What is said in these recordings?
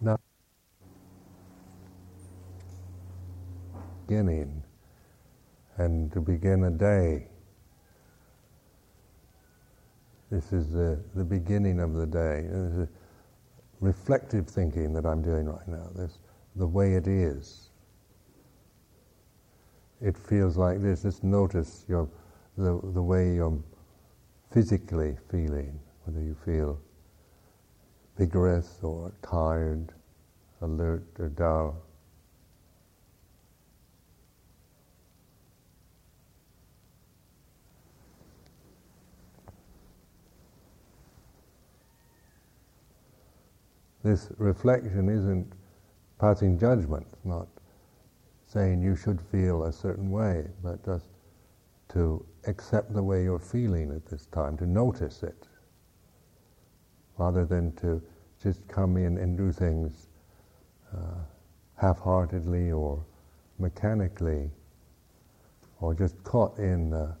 now, beginning and to begin a day. This is the, the beginning of the day. This is reflective thinking that I'm doing right now. This the way it is. It feels like this. Just notice your the the way you're physically feeling, whether you feel vigorous or tired, alert or dull. This reflection isn't passing judgment, not saying you should feel a certain way, but just to accept the way you're feeling at this time, to notice it, rather than to just come in and do things uh, half-heartedly or mechanically, or just caught in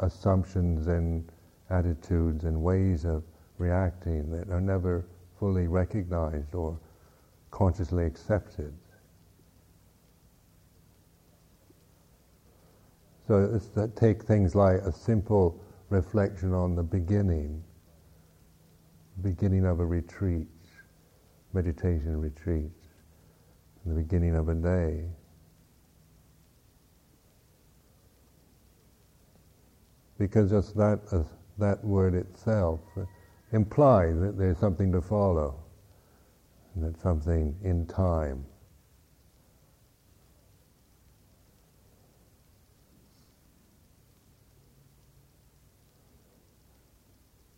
assumptions and attitudes and ways of reacting that are never fully recognized or consciously accepted. So that take things like a simple reflection on the beginning, beginning of a retreat, meditation retreat, the beginning of a day. Because just that, uh, that word itself implies that there's something to follow, and that something in time.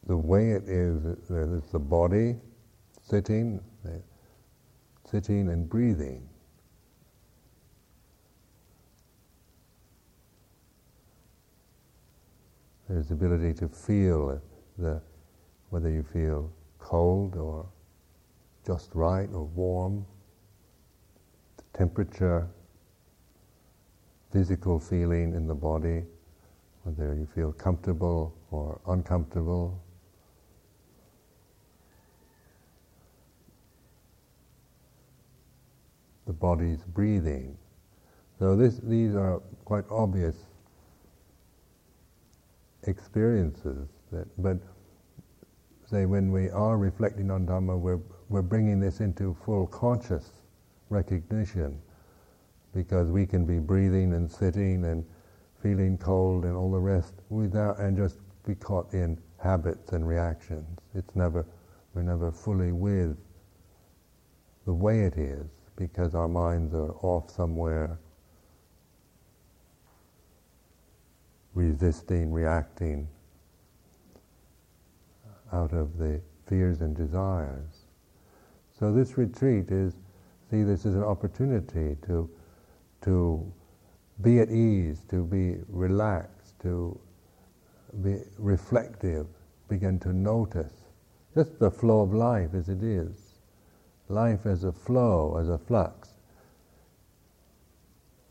The way it is, it's the body sitting, sitting and breathing. There's the ability to feel the whether you feel cold or just right or warm, the temperature, physical feeling in the body, whether you feel comfortable or uncomfortable. The body's breathing. So this, these are quite obvious experiences, that, but say when we are reflecting on Dhamma, we're, we're bringing this into full conscious recognition because we can be breathing and sitting and feeling cold and all the rest without and just be caught in habits and reactions. It's never we're never fully with the way it is because our minds are off somewhere resisting, reacting, out of the fears and desires. So this retreat is, see this as an opportunity to, to be at ease, to be relaxed, to be reflective, begin to notice just the flow of life as it is. Life as a flow, as a flux.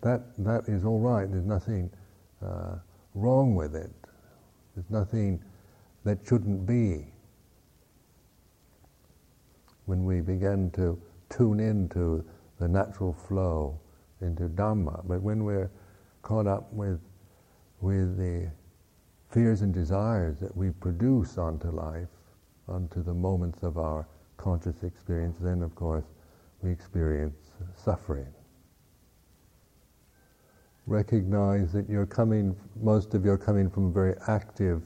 That, that is all right, there's nothing uh, wrong with it. There's nothing that shouldn't be. When we begin to tune into the natural flow, into Dhamma, but when we're caught up with, with the fears and desires that we produce onto life, onto the moments of our conscious experience, then of course we experience suffering. Recognize that you're coming, most of you are coming from a very active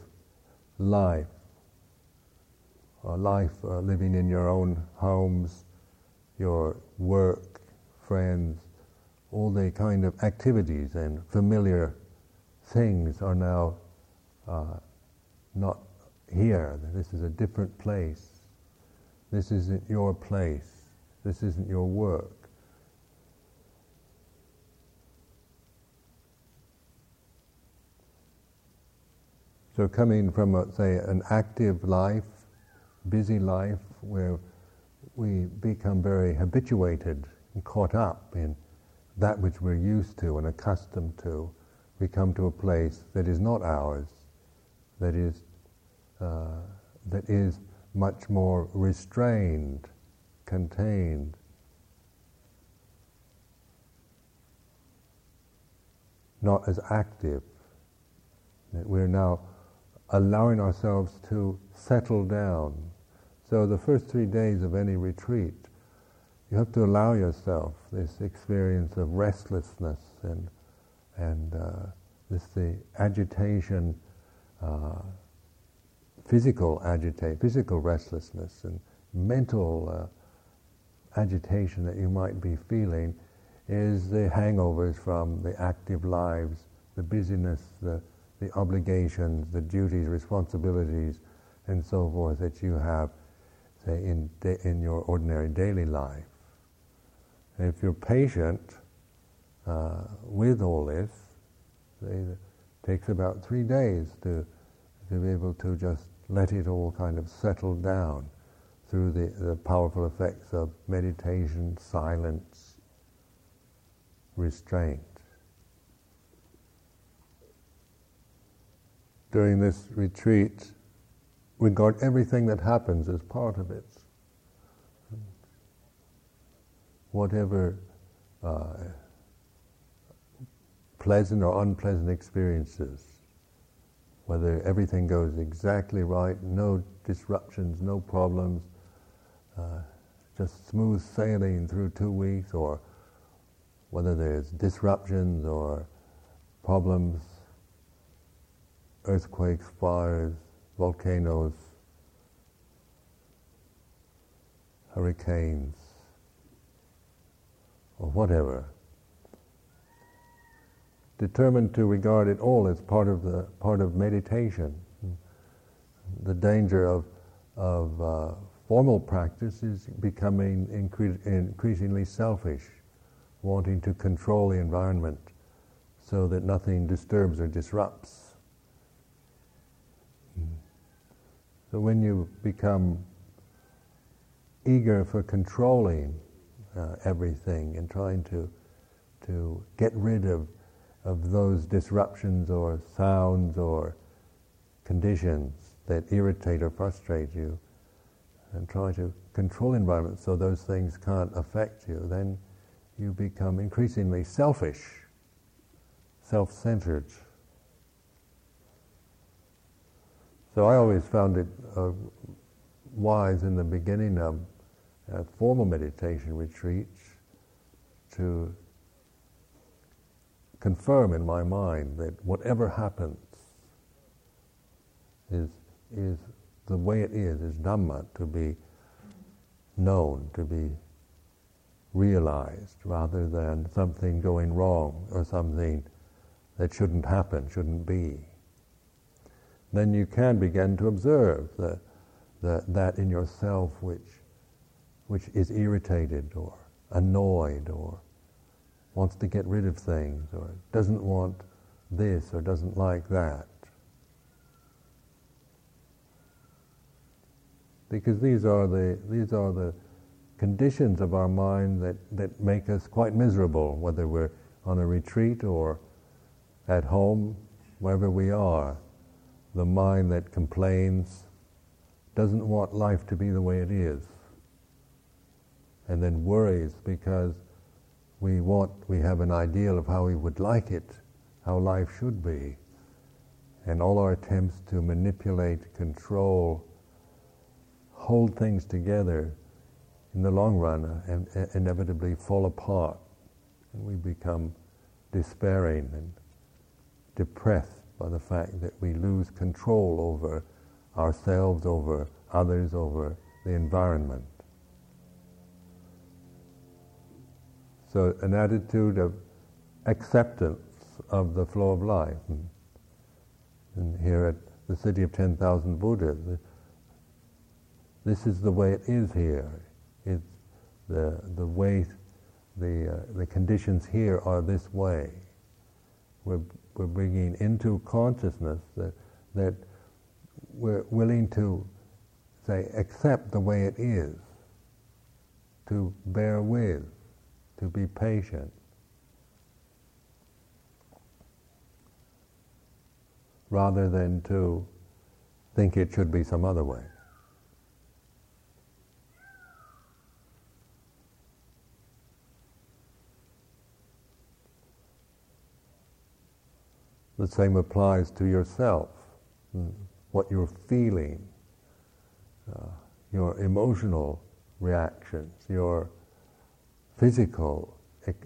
life, a life uh, living in your own homes, your work, friends, all the kind of activities and familiar things are now uh, not here. This is a different place. This isn't your place. This isn't your work. So coming from, a, say, an active life, busy life, where we become very habituated and caught up in that which we're used to and accustomed to, we come to a place that is not ours, that is, uh, that is much more restrained, contained. Not as active. We're now allowing ourselves to settle down. So the first three days of any retreat, you have to allow yourself this experience of restlessness and and uh, this the agitation, uh, physical agitation, physical restlessness and mental uh, agitation that you might be feeling is the hangovers from the active lives, the busyness, the, the obligations, the duties, responsibilities, and so forth that you have, say, in, da- in your ordinary daily life. And if you're patient, uh, with all this, it takes about three days to, to be able to just let it all kind of settle down through the, the powerful effects of meditation, silence, restraint. During this retreat, we regard everything that happens as part of it. Whatever uh, pleasant or unpleasant experiences, whether everything goes exactly right, no disruptions, no problems, uh, just smooth sailing through two weeks, or whether there's disruptions or problems, earthquakes, fires, volcanoes, hurricanes, or whatever determined to regard it all as part of the part of meditation. The danger of of uh, formal practice is becoming incre- increasingly selfish, wanting to control the environment so that nothing disturbs or disrupts. So when you become eager for controlling uh, everything and trying to to get rid of of those disruptions or sounds or conditions that irritate or frustrate you and try to control environment so those things can't affect you, then you become increasingly selfish, self-centered. So I always found it uh, wise in the beginning of uh, formal meditation retreats to confirm in my mind that whatever happens is, is the way it is, is Dhamma to be known, to be realized, rather than something going wrong or something that shouldn't happen, shouldn't be. Then you can begin to observe the, the, that in yourself which, which is irritated or annoyed or wants to get rid of things or doesn't want this or doesn't like that. Because these are the, these are the conditions of our mind that, that make us quite miserable, whether we're on a retreat or at home, wherever we are. The mind that complains doesn't want life to be the way it is, and then worries because we want, we have an ideal of how we would like it, how life should be. And all our attempts to manipulate, control, hold things together in the long run and, inevitably fall apart. And we become despairing and depressed by the fact that we lose control over ourselves, over others, over the environment. So an attitude of acceptance of the flow of life. And, here at the city of 10,000 Buddhas, this is the way it is here. It's the, the way, the, uh, the conditions here are this way. We're, we're bringing into consciousness that, that we're willing to, say, accept the way it is, to bear with, to be patient. rather than to think it should be some other way. The same applies to yourself, mm, what you're feeling, uh, your emotional reactions, your physical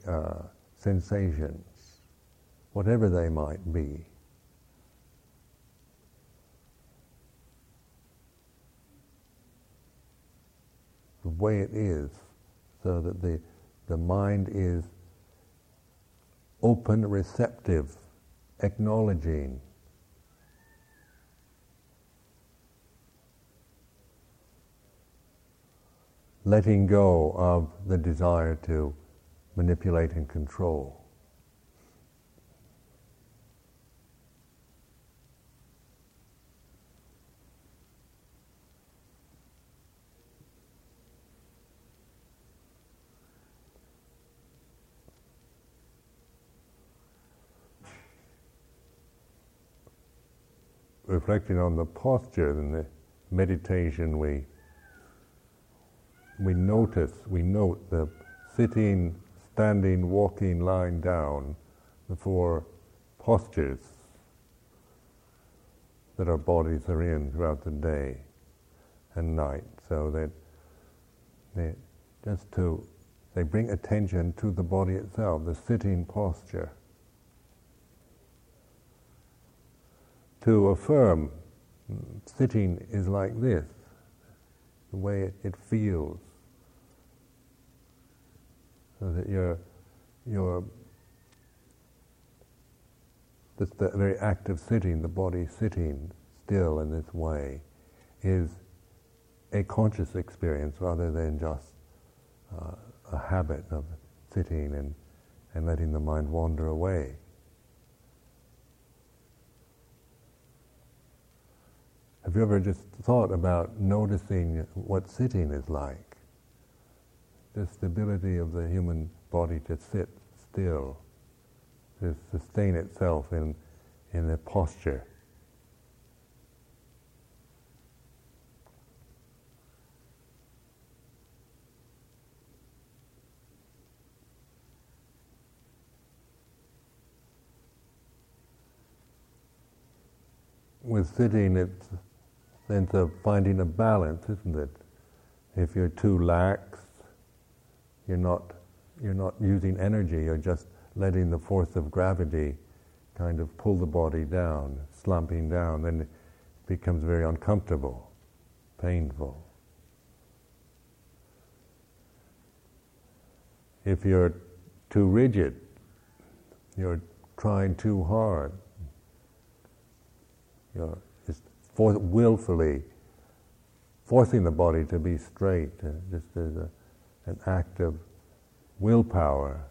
uh, sensations, whatever they might be. The way it is, so that the, the mind is open, receptive acknowledging letting go of the desire to manipulate and control. reflecting on the posture and the meditation, we we notice, we note the sitting, standing, walking, lying down, the four postures that our bodies are in throughout the day and night, so that they just to they bring attention to the body itself, the sitting posture. to affirm sitting is like this, the way it feels, so that you're, you're the very act of sitting, the body sitting still in this way, is a conscious experience rather than just uh, a habit of sitting and, and letting the mind wander away. Have you ever just thought about noticing what sitting is like? The stability of the human body to sit still, to sustain itself in, in a posture. With sitting, it's sense of finding a balance, isn't it? If you're too lax, you're not you're not using energy, you're just letting the force of gravity kind of pull the body down, slumping down, then it becomes very uncomfortable, painful. If you're too rigid, you're trying too hard, you're just for, willfully forcing the body to be straight, uh, just as a, an act of willpower.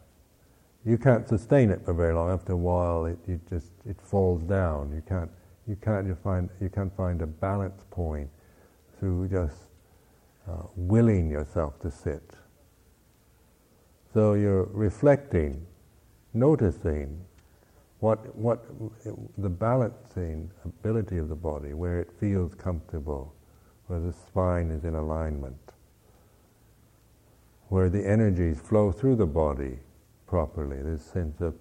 You can't sustain it for very long. After a while, it you just it falls down. You can't you can't you find you can't find a balance point through just uh, willing yourself to sit. So you're reflecting, noticing, what, what the balancing ability of the body, where it feels comfortable, where the spine is in alignment, where the energies flow through the body properly, this sense of,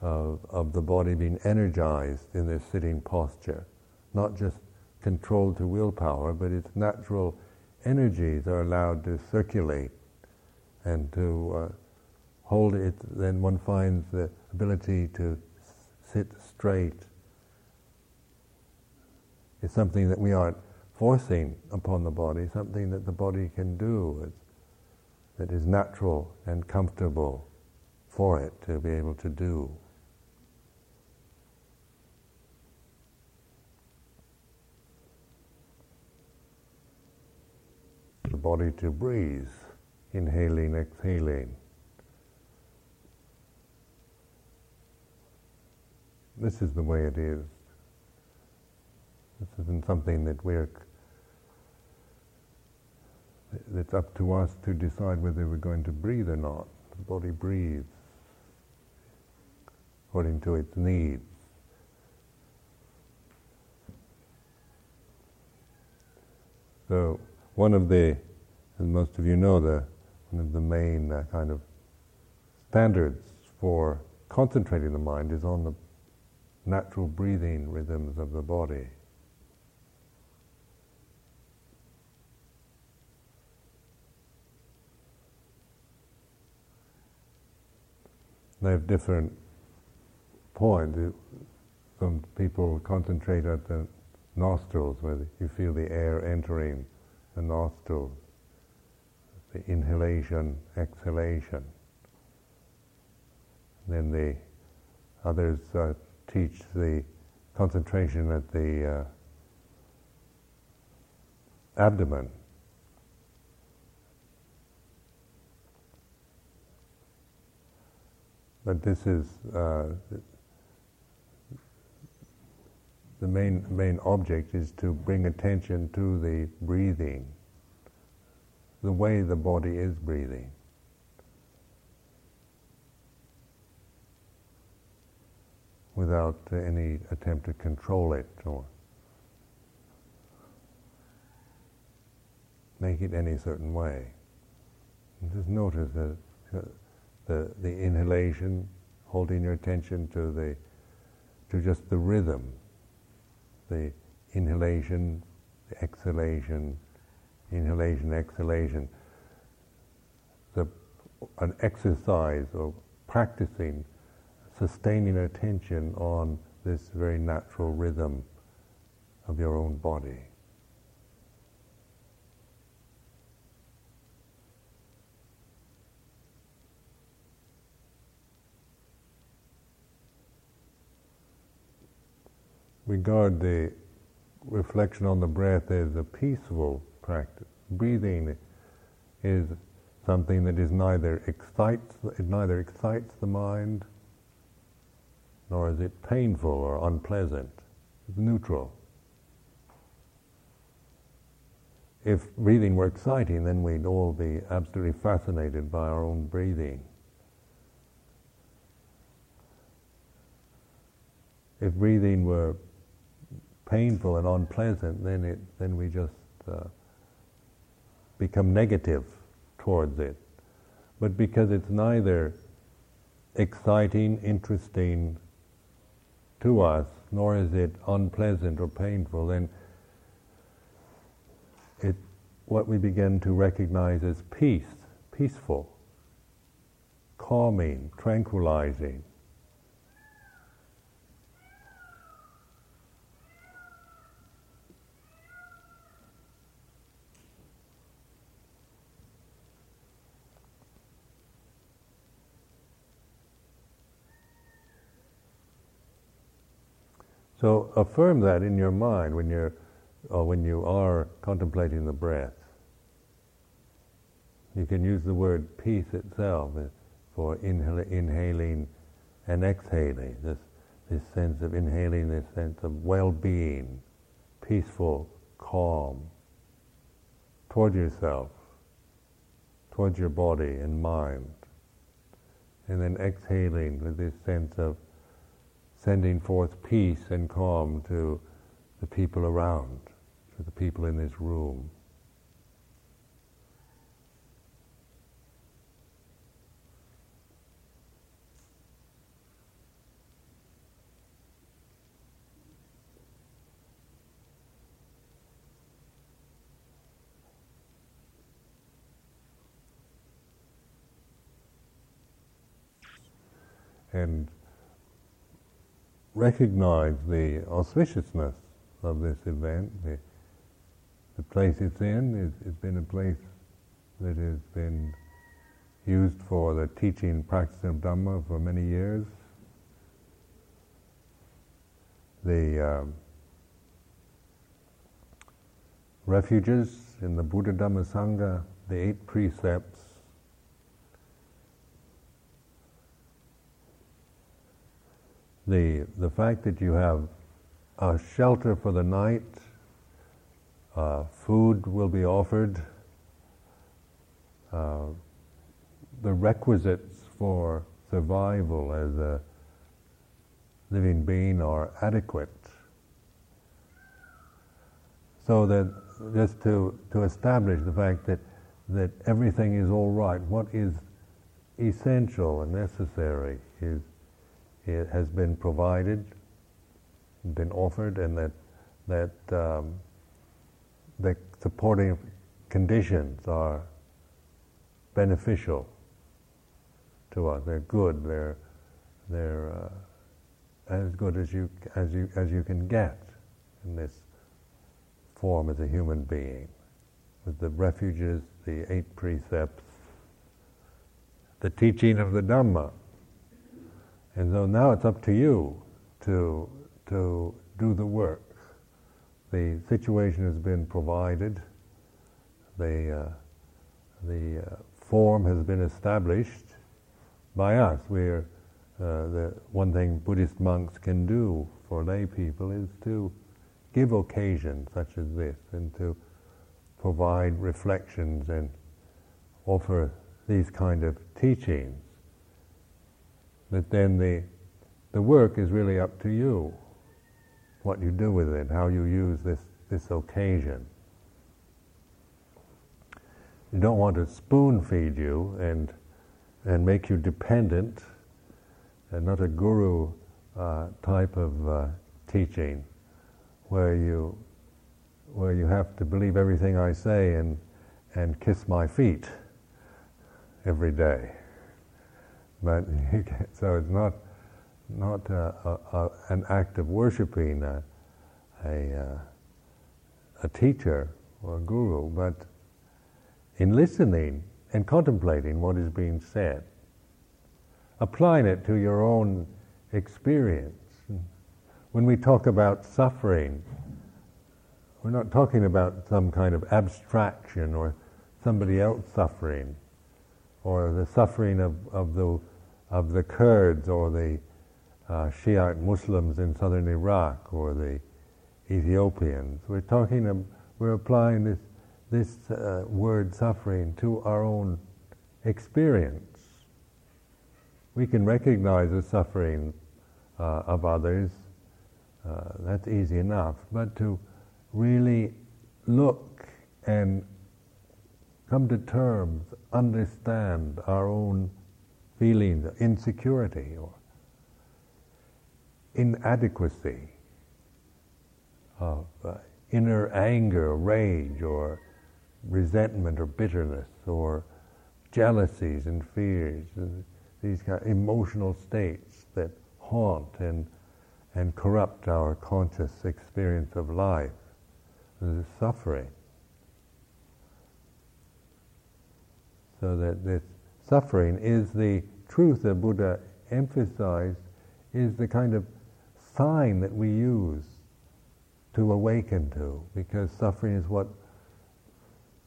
of, of the body being energized in this sitting posture, not just controlled to willpower, but its natural energies are allowed to circulate and to uh, hold it, then one finds the ability to sit straight. Is something that we aren't forcing upon the body, something that the body can do, that is natural and comfortable for it to be able to do. The body to breathe, inhaling, exhaling. this is the way it is. This isn't something that we're it's up to us to decide whether we're going to breathe or not. The body breathes according to its needs. So, one of the, as most of you know, the, one of the main uh, kind of standards for concentrating the mind is on the natural breathing rhythms of the body. They have different points. Some people concentrate at the nostrils, where you feel the air entering the nostrils, the inhalation, exhalation. Then the others uh, teach the concentration at the uh, abdomen. But this is uh, the main main object is to bring attention to the breathing, the way the body is breathing. without any attempt to control it or make it any certain way. Just notice that uh, the, the inhalation, holding your attention to the to just the rhythm, the inhalation, the exhalation, inhalation, exhalation. The, an exercise or practicing sustaining attention on this very natural rhythm of your own body. Regard the reflection on the breath as a peaceful practice. Breathing is something that is neither excites it neither excites the mind nor is it painful or unpleasant. It's neutral. If breathing were exciting, then we'd all be absolutely fascinated by our own breathing. If breathing were painful and unpleasant, then it then we just uh, become negative towards it. But because it's neither exciting, interesting, to us, nor is it unpleasant or painful, then it what we begin to recognize as peace, peaceful, calming, tranquilizing. So affirm that in your mind when you're, or when you are contemplating the breath. You can use the word peace itself uh, for inhal- inhaling and exhaling. This this sense of inhaling, this sense of well-being, peaceful, calm, toward yourself, towards your body and mind. And then exhaling with this sense of sending forth peace and calm to the people around, to the people in this room. and recognize the auspiciousness of this event. The, the place it's in is, has been a place that has been used for the teaching practice of Dhamma for many years. The um, refuges in the Buddha Dhamma Sangha, the eight precepts, the, the fact that you have a shelter for the night, uh, food will be offered, uh, the requisites for survival as a living being are adequate. so that just to, to establish the fact that, that everything is all right, what is essential and necessary is, it has been provided, been offered, and that, that um, the supporting conditions are beneficial to us. They're good. They're they're uh, as good as you as you as you can get in this form as a human being, with the refuges, the eight precepts, the teaching of the Dhamma. And so now it's up to you to to do the work. The situation has been provided. The uh, the uh, form has been established by us. We're uh, the one thing Buddhist monks can do for lay people is to give occasions such as this and to provide reflections and offer these kind of teachings. That then the the work is really up to you. What you do with it, how you use this this occasion. You don't want to spoon feed you and and make you dependent and not a guru uh, type of uh, teaching where you where you have to believe everything I say and and kiss my feet every day. But so it's not not a, a, a, an act of worshiping a a, uh, a teacher or a guru, but in listening and contemplating what is being said applying it to your own experience. When we talk about suffering, we're not talking about some kind of abstraction or somebody else suffering, or the suffering of, of, the, of the Kurds or the uh, Shiite Muslims in southern Iraq or the Ethiopians. We're talking, we're applying this, this uh, word suffering to our own experience we can recognize the suffering uh, of others, uh, that's easy enough. But to really look and come to terms, understand our own feelings, insecurity or inadequacy, of uh, inner anger, rage, or resentment, or bitterness, or jealousies and fears and these kind of emotional states that haunt and, and corrupt our conscious experience of life, the suffering. So that this suffering is the truth that Buddha emphasized, is the kind of sign that we use to awaken to, because suffering is what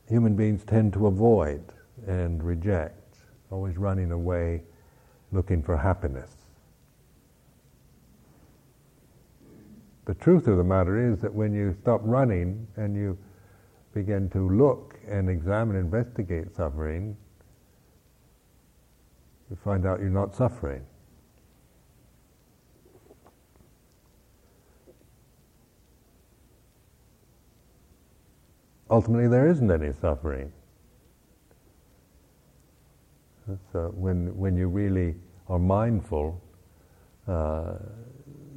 human beings tend to avoid and reject, always running away looking for happiness. The truth of the matter is that when you stop running and you begin to look and examine, investigate suffering, you find out you're not suffering. Ultimately, there isn't any suffering. So when, when you really are mindful, uh,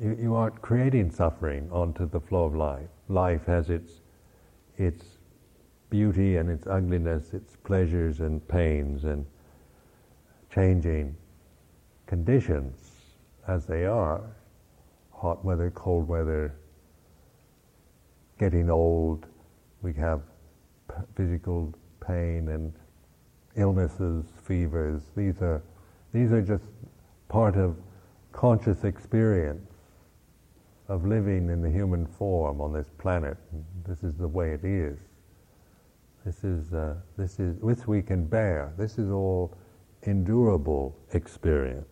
you, you, aren't creating suffering onto the flow of life. Life has its, its beauty and its ugliness, its pleasures and pains and changing conditions as they are hot weather, cold weather, getting old, we have physical pain and illnesses, fevers. These are, these are just part of conscious experience of living in the human form on this planet. This is the way it is. This is, uh, this is, which we can bear. This is all endurable experience.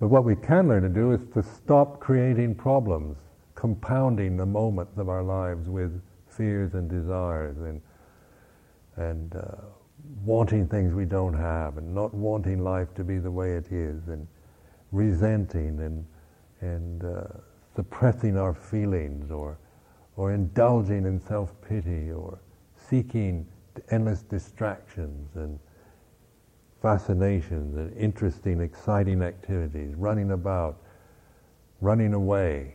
But what we can learn to do is to stop creating problems, compounding the moments of our lives with fears and desires and and uh, wanting things we don't have and not wanting life to be the way it is and resenting and and uh, suppressing our feelings or, or indulging in self pity or seeking endless distractions and fascinations and interesting, exciting activities, running about, running away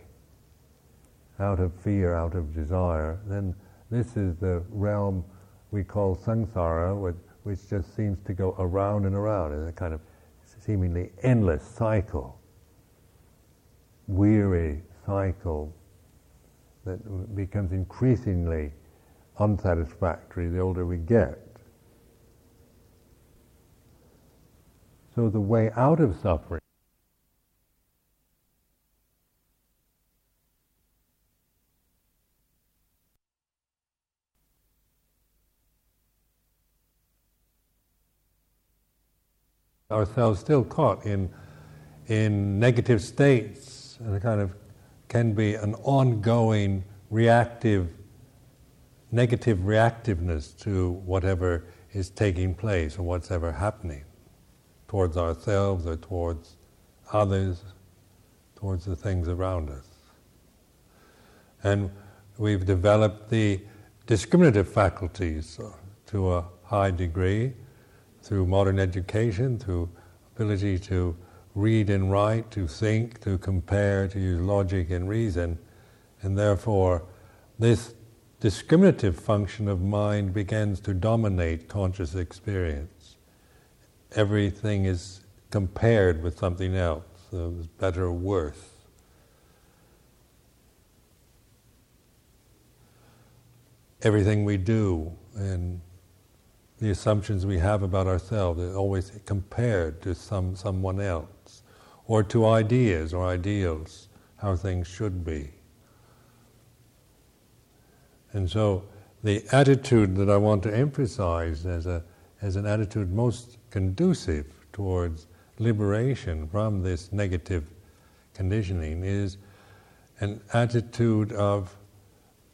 out of fear, out of desire, then this is the realm we call samsara, which just seems to go around and around in a kind of seemingly endless cycle, weary cycle that becomes increasingly unsatisfactory the older we get. So the way out of suffering ourselves still caught in in negative states and a kind of can be an ongoing reactive negative reactiveness to whatever is taking place or what's ever happening towards ourselves or towards others, towards the things around us. And we've developed the discriminative faculties to a high degree through modern education, through ability to read and write, to think, to compare, to use logic and reason, and therefore this discriminative function of mind begins to dominate conscious experience everything is compared with something else, so better or worse. Everything we do and the assumptions we have about ourselves are always compared to some someone else, or to ideas or ideals, how things should be. And so, the attitude that I want to emphasize as a as an attitude most conducive towards liberation from this negative conditioning is an attitude of,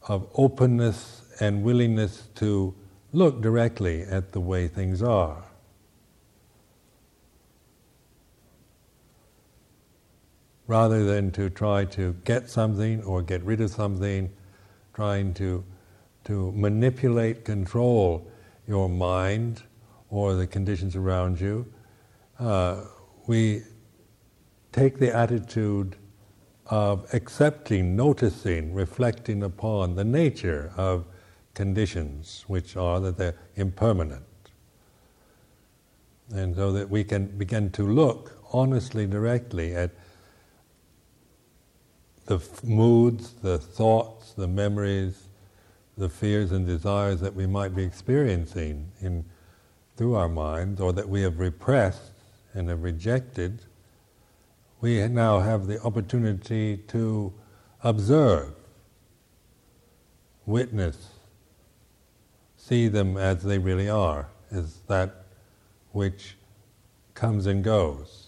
of openness and willingness to look directly at the way things are. Rather than to try to get something or get rid of something, trying to, to manipulate, control your mind or the conditions around you, uh, we take the attitude of accepting, noticing, reflecting upon the nature of conditions, which are that they're impermanent. And so that we can begin to look honestly, directly at the f- moods, the thoughts, the memories, the fears and desires that we might be experiencing in through our minds or that we have repressed and have rejected, we now have the opportunity to observe, witness, see them as they really are, as that which comes and goes.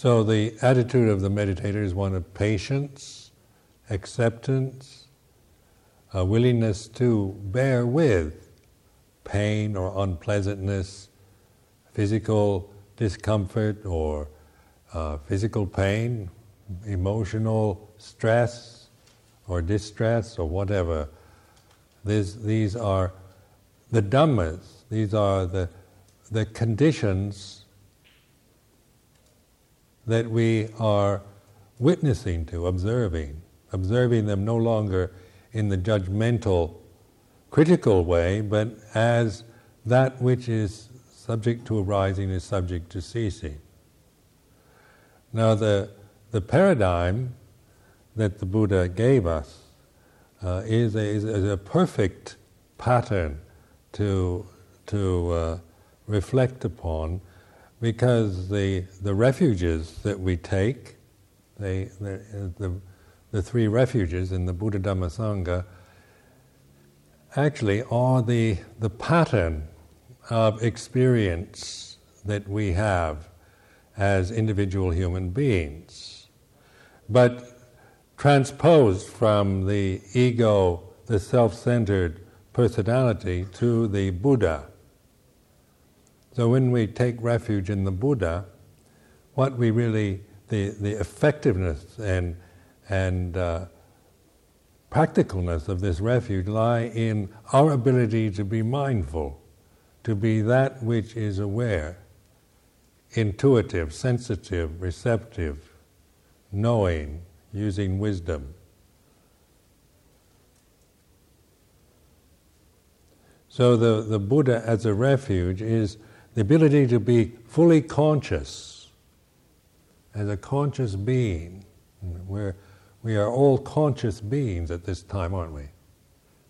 So the attitude of the meditator is one of patience, acceptance, a willingness to bear with pain or unpleasantness, physical discomfort or uh, physical pain, emotional stress or distress or whatever. These, these are the dhammas, these are the, the conditions that we are witnessing to, observing, observing them no longer in the judgmental, critical way, but as that which is subject to arising is subject to ceasing. Now, the, the paradigm that the Buddha gave us uh, is, a, is, a, perfect pattern to, to uh, reflect upon because the, the refuges that we take, they, the, the, the three refuges in the Buddha Dhamma Sangha actually are the, the pattern of experience that we have as individual human beings. But transposed from the ego, the self centered personality, to the Buddha. So when we take refuge in the Buddha, what we really, the, the effectiveness and, and uh, practicalness of this refuge lie in our ability to be mindful, to be that which is aware, intuitive, sensitive, receptive, knowing, using wisdom. So the, the Buddha as a refuge is the ability to be fully conscious as a conscious being. We're, we are all conscious beings at this time, aren't we?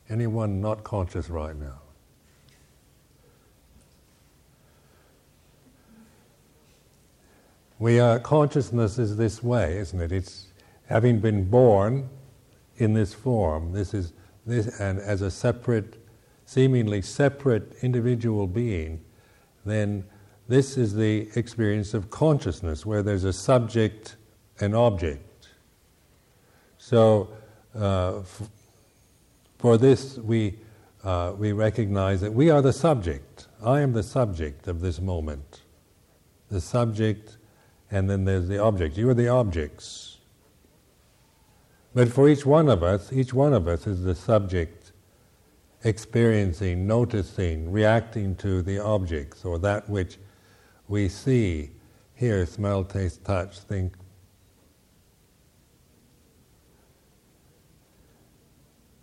Anyone not conscious right now? We are consciousness is this way, isn't it? It's having been born in this form. This is this, and as a separate seemingly separate individual being, then this is the experience of consciousness where there's a subject and object. So, uh, f- for this, we, uh, we recognize that we are the subject. I am the subject of this moment. The subject, and then there's the object. You are the objects. But for each one of us, each one of us is the subject experiencing, noticing, reacting to the objects or that which we see, hear, smell, taste, touch, think.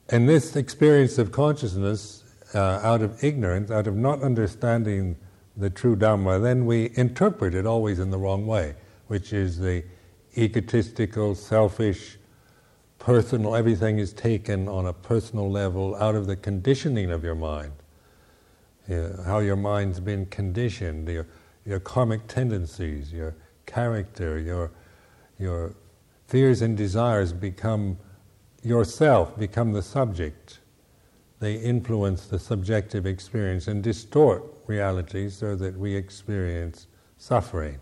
And this experience of consciousness, uh, out of ignorance, out of not understanding the true Dhamma, then we interpret it always in the wrong way, which is the egotistical, selfish, personal, everything is taken on a personal level out of the conditioning of your mind. how your mind's been conditioned, your, your karmic tendencies, your character, your, your fears and desires become yourself, become the subject. They influence the subjective experience and distort reality so that we experience suffering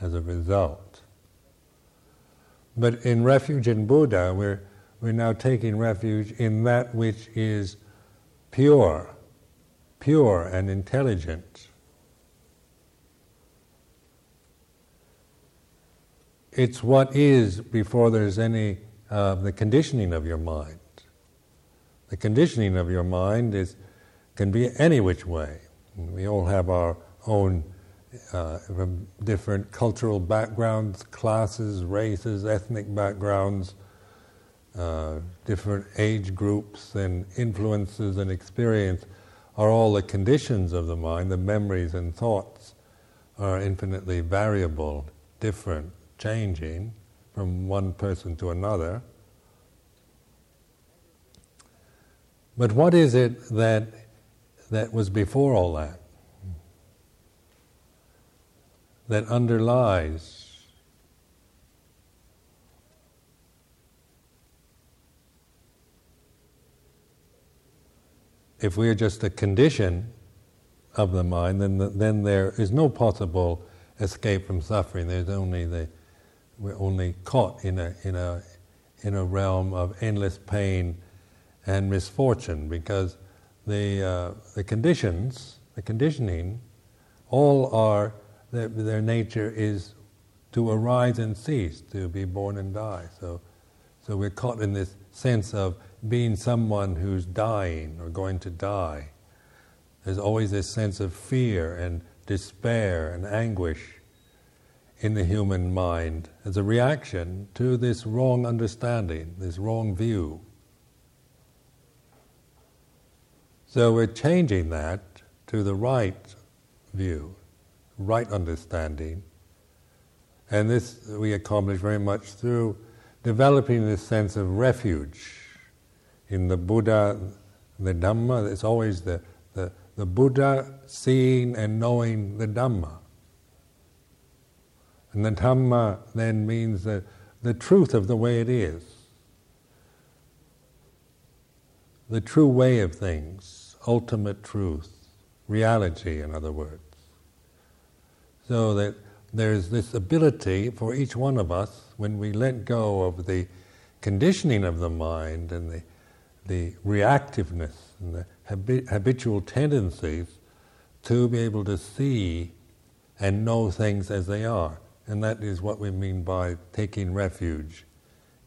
as a result. But in refuge in Buddha, we're, we're now taking refuge in that which is pure, pure and intelligent. It's what is before there's any uh, the conditioning of your mind. The conditioning of your mind is can be any which way. We all have our own uh, from different cultural backgrounds, classes, races, ethnic backgrounds, uh, different age groups, and influences and experience are all the conditions of the mind. The memories and thoughts are infinitely variable, different, changing from one person to another. But what is it that that was before all that? That underlies if we are just a condition of the mind, then, the, then there is no possible escape from suffering. There's only the, we're only caught in a, in, a, in a realm of endless pain and misfortune because the, uh, the conditions, the conditioning, all are their, their nature is to arise and cease, to be born and die. So, so we're caught in this sense of being someone who's dying or going to die. There's always this sense of fear and despair and anguish in the human mind as a reaction to this wrong understanding, this wrong view. So we're changing that to the right view right understanding. And this we accomplish very much through developing this sense of refuge. In the Buddha, the Dhamma, it's always the, the, the Buddha seeing and knowing the Dhamma. And the Dhamma then means the, the truth of the way it is. The true way of things, ultimate truth, reality, in other words. So that there's this ability for each one of us, when we let go of the conditioning of the mind and the, the reactiveness and the habi- habitual tendencies, to be able to see and know things as they are. And that is what we mean by taking refuge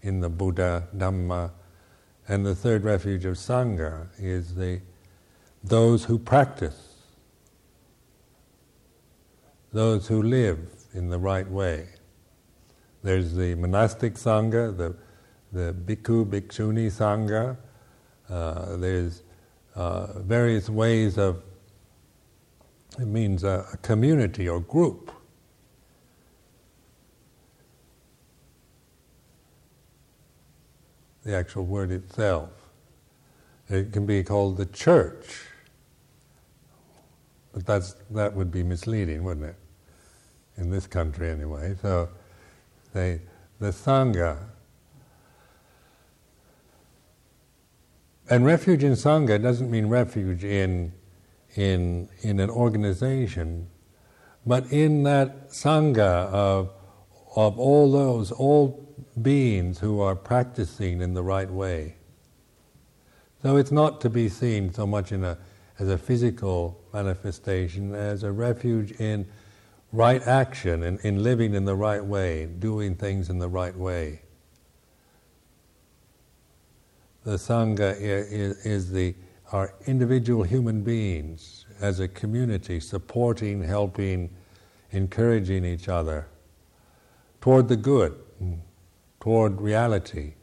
in the Buddha, Dhamma, and the third refuge of Sangha is the those who practice, those who live in the right way. There's the monastic Sangha, the, the Bhikkhu, Bhikshuni Sangha, uh, there's uh, various ways of, it means a, a community or group. The actual word itself. It can be called the church. But that's, that would be misleading, wouldn't it? In this country, anyway. So, they, the Sangha And refuge in Sangha doesn't mean refuge in, in, in an organization, but in that Sangha of, of all those, all beings who are practicing in the right way. So it's not to be seen so much in a, as a physical manifestation as a refuge in right action and in living in the right way, doing things in the right way the Sangha is, is the, are individual human beings as a community supporting, helping, encouraging each other toward the good, toward reality.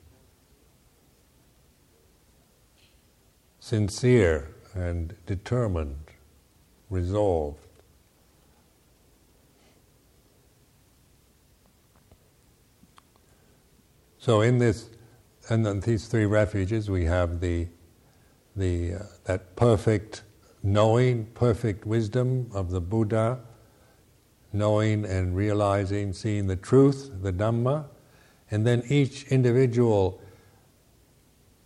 Sincere and determined, resolved. So, in this and these three refuges, we have the, the, uh, that perfect knowing, perfect wisdom of the Buddha, knowing and realizing, seeing the truth, the Dhamma, and then each individual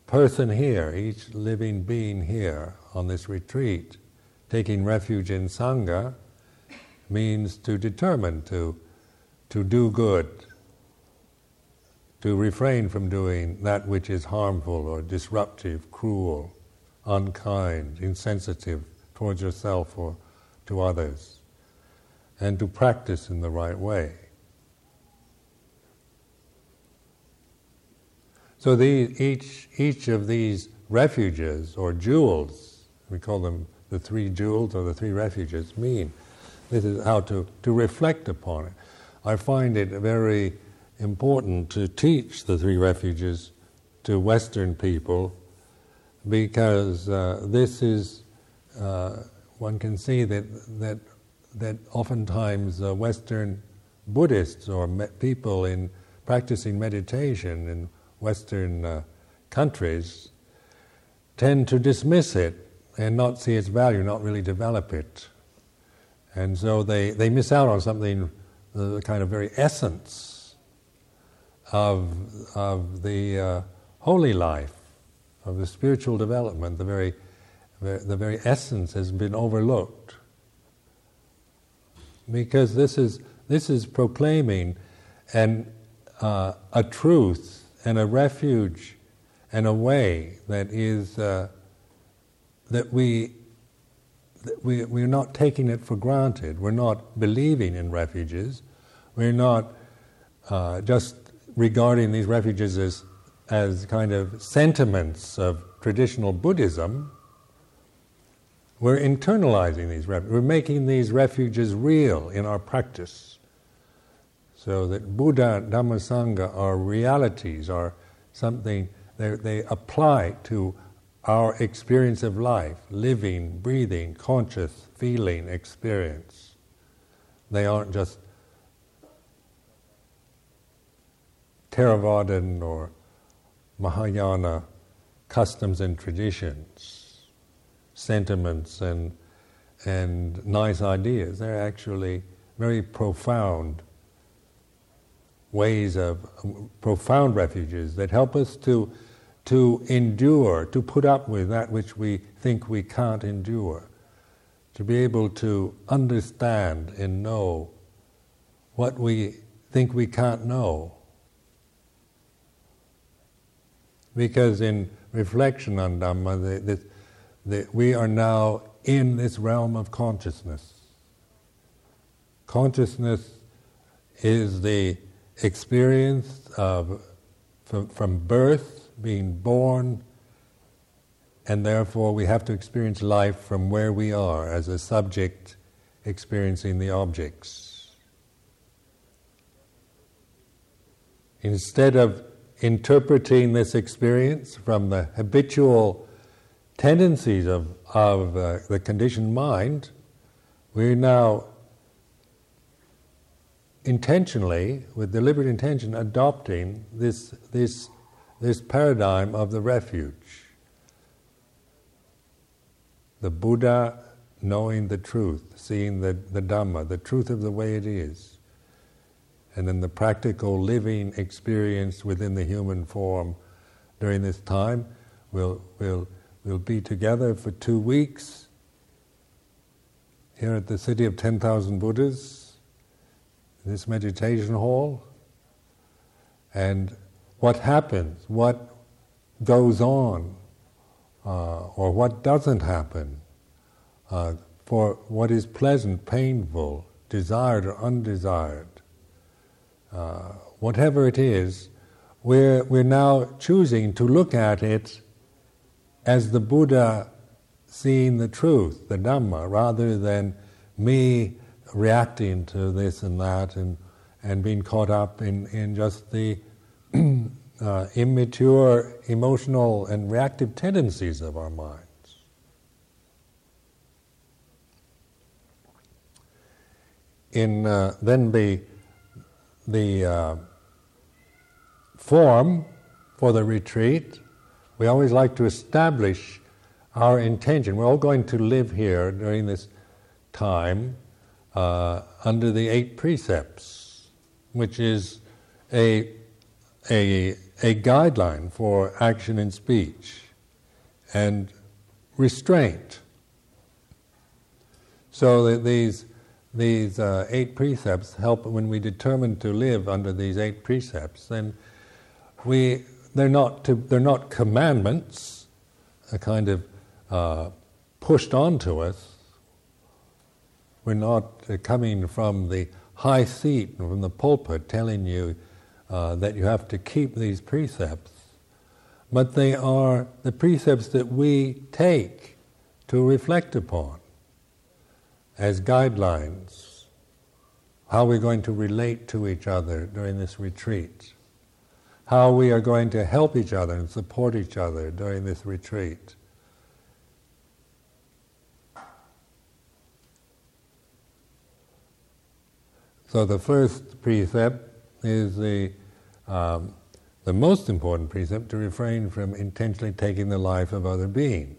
person here, each living being here on this retreat, taking refuge in Sangha, means to determine to, to do good, to refrain from doing that which is harmful or disruptive, cruel, unkind, insensitive towards yourself or to others, and to practice in the right way. So these, each, each of these refuges or jewels, we call them the three jewels or the three refuges, mean. This is how to, to reflect upon it. I find it very important to teach the three refuges to Western people because uh, this is, uh, one can see that, that, that oftentimes uh, Western Buddhists or me- people in practicing meditation in Western uh, countries tend to dismiss it and not see its value, not really develop it. And so they, they miss out on something, the kind of very essence of, of the uh, holy life, of the spiritual development, the very, the very essence has been overlooked. Because this is, this is proclaiming an, uh, a truth and a refuge and a way that is uh, that we that we we're not taking it for granted. We're not believing in refuges. We're not uh, just regarding these refuges as, as kind of sentiments of traditional Buddhism, we're internalizing these refuges. We're making these refuges real in our practice. So that Buddha, Dhamma, Sangha are realities, are something they apply to our experience of life, living, breathing, conscious, feeling experience. They aren't just Theravadan or Mahayana customs and traditions, sentiments and, and nice ideas. They're actually very profound ways of profound refuges that help us to, to endure, to put up with that which we think we can't endure, to be able to understand and know what we think we can't know Because in reflection on Dhamma, the, the, the, we are now in this realm of consciousness. Consciousness is the experience of from, from birth, being born, and therefore we have to experience life from where we are as a subject experiencing the objects. Instead of interpreting this experience from the habitual tendencies of, of uh, the conditioned mind, we're now intentionally, with deliberate intention, adopting this, this, this paradigm of the refuge. The Buddha knowing the truth, seeing the, the Dhamma, the truth of the way it is. And then the practical living experience within the human form during this time. We'll, we'll, we'll be together for two weeks here at the City of 10,000 Buddhas in this meditation hall, and what happens, what goes on, uh, or what doesn't happen, uh, for what is pleasant, painful, desired or undesired, uh, whatever it is, we're, we're now choosing to look at it as the Buddha seeing the truth, the Dhamma, rather than me reacting to this and that and, and being caught up in, in just the uh, immature emotional and reactive tendencies of our minds. In uh, then the the uh, form for the retreat, we always like to establish our intention. We're all going to live here during this time uh, under the eight precepts, which is a, a, a guideline for action and speech and restraint. So that these, these uh, eight precepts help when we determine to live under these eight precepts, then we, they're, not to, they're not commandments, a kind of uh, pushed onto us, we're not uh, coming from the high seat, from the pulpit, telling you uh, that you have to keep these precepts. But they are the precepts that we take to reflect upon as guidelines. How we're going to relate to each other during this retreat. How we are going to help each other and support each other during this retreat So the first precept is the, um, the most important precept to refrain from intentionally taking the life of other beings.